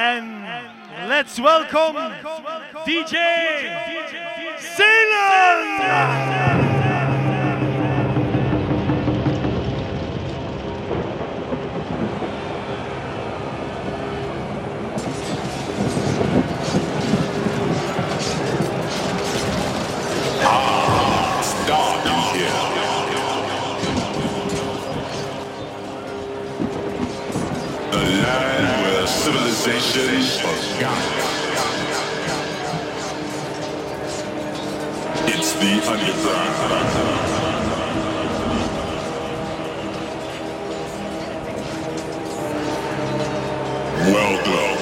And let's welcome DJ Seelen! Land where civilization. It's the underground. Welcome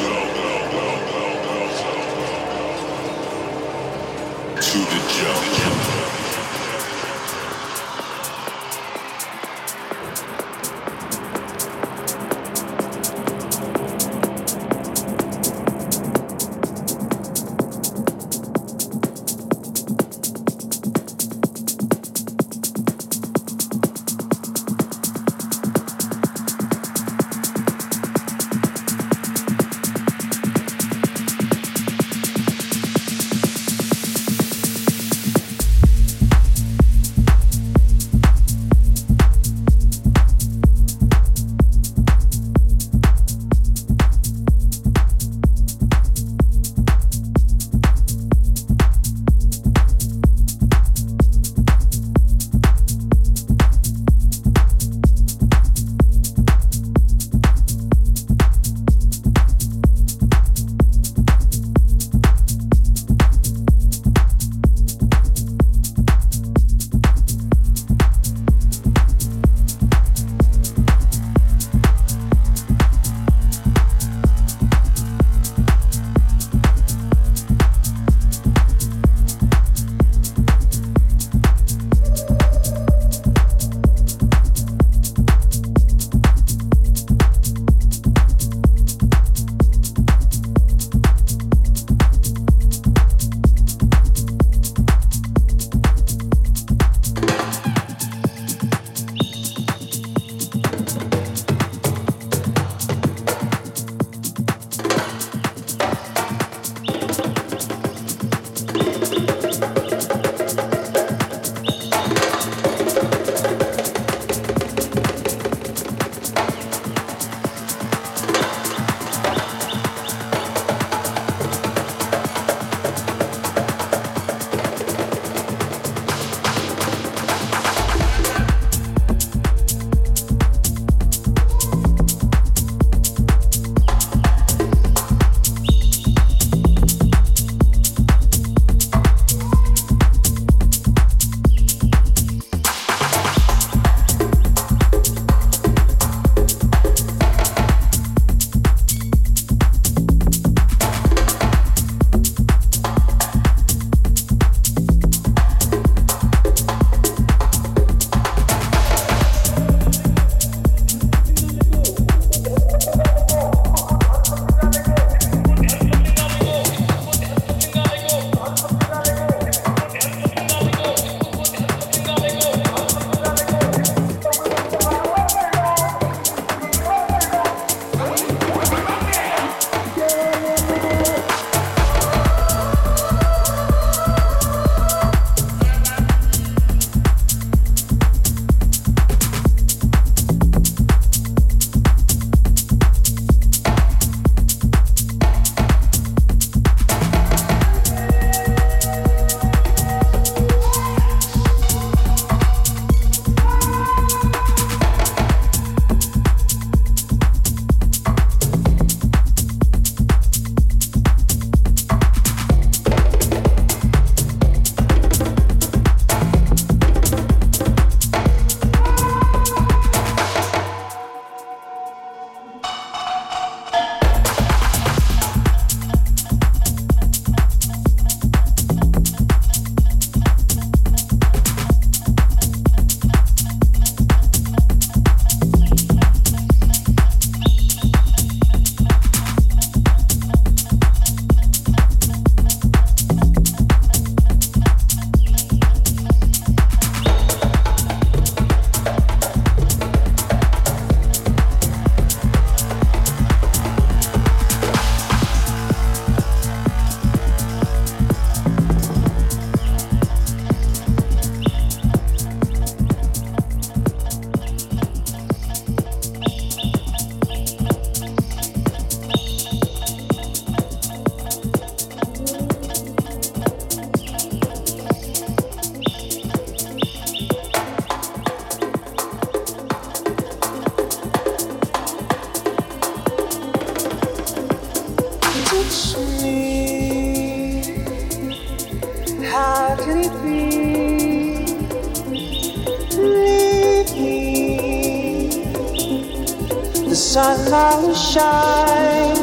sun will shine.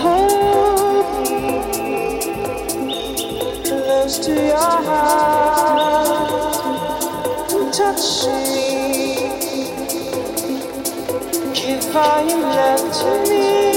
Hold me close to your heart and touch me. Keep falling love to me.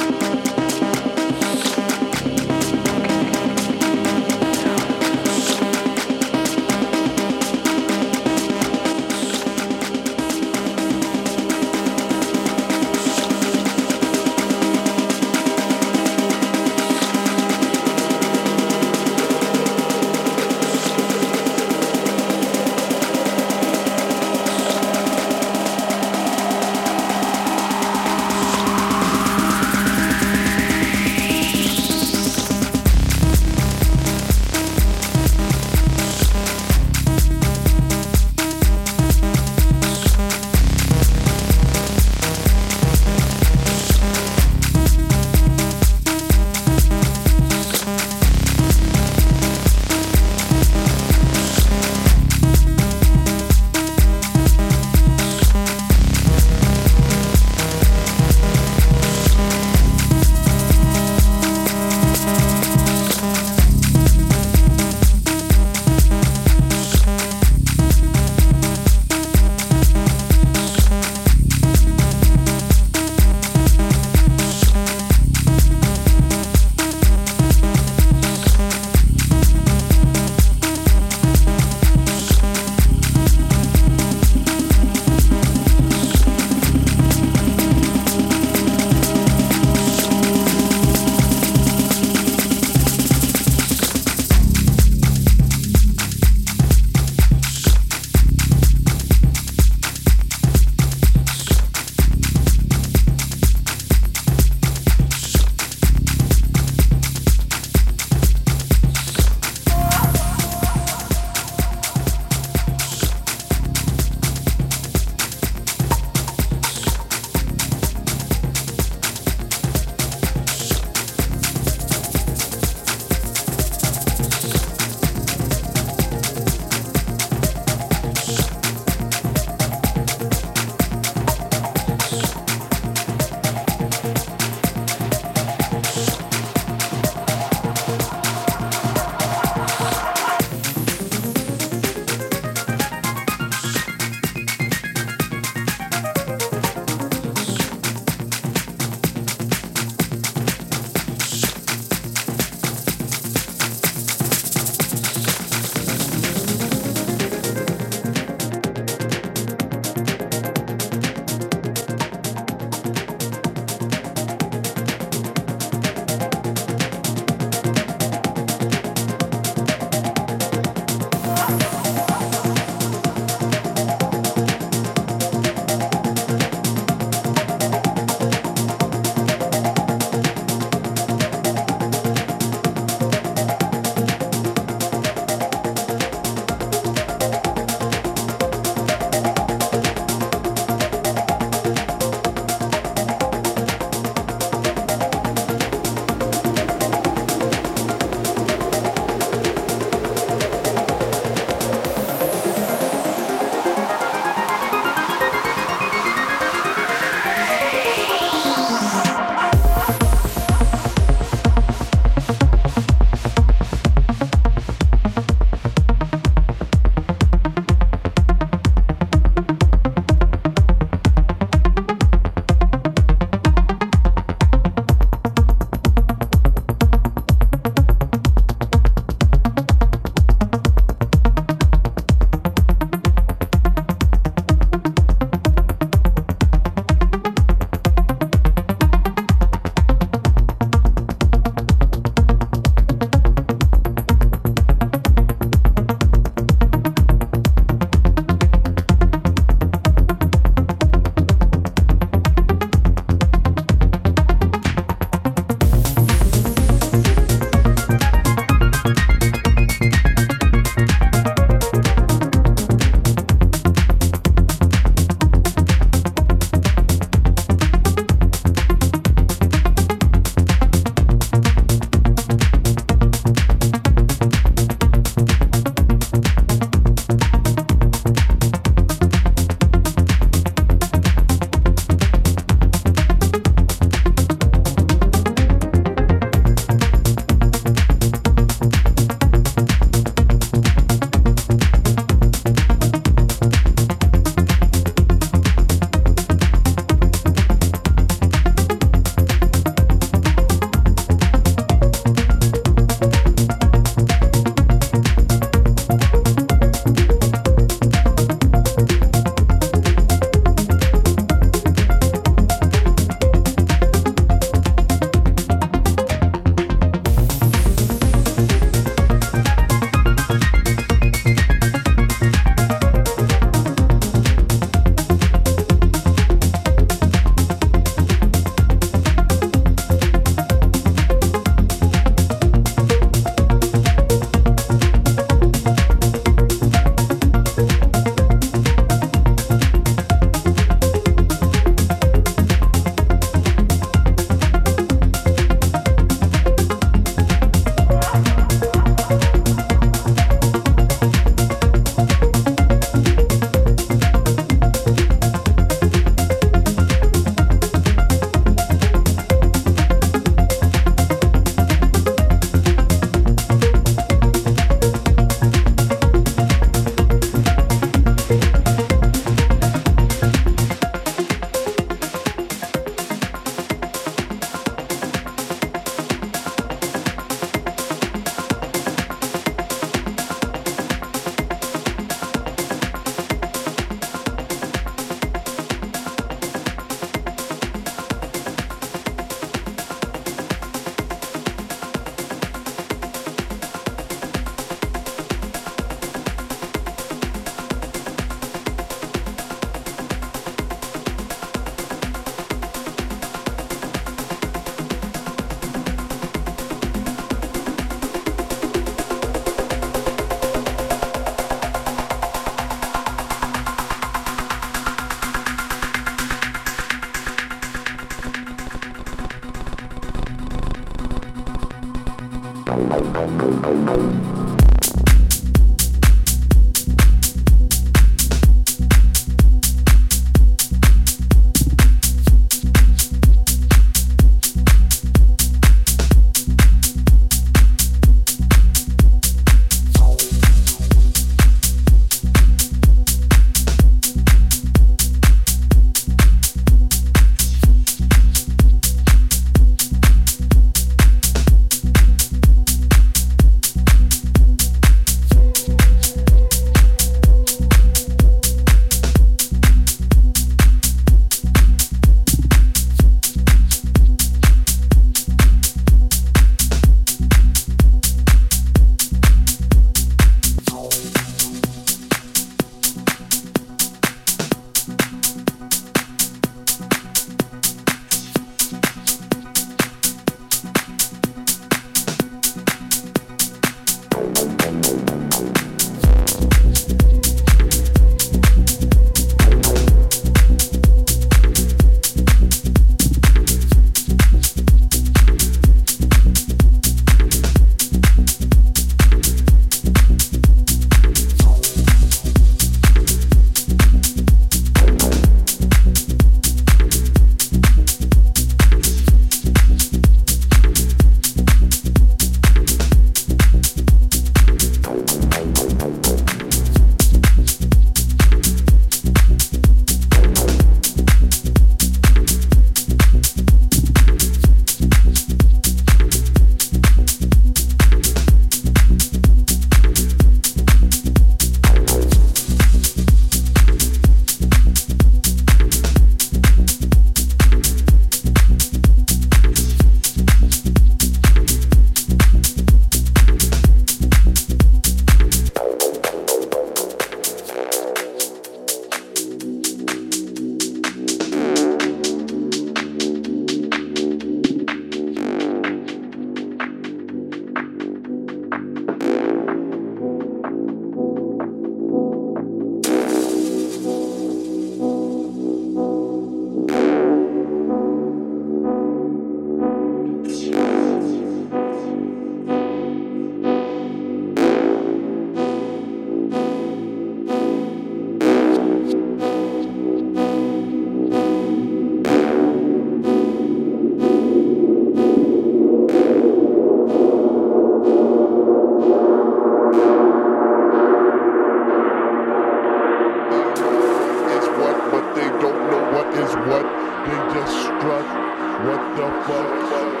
What the fuck?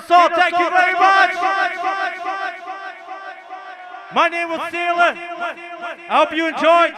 Tito Salt, thank you very much. My name was Seelen. I hope you enjoyed.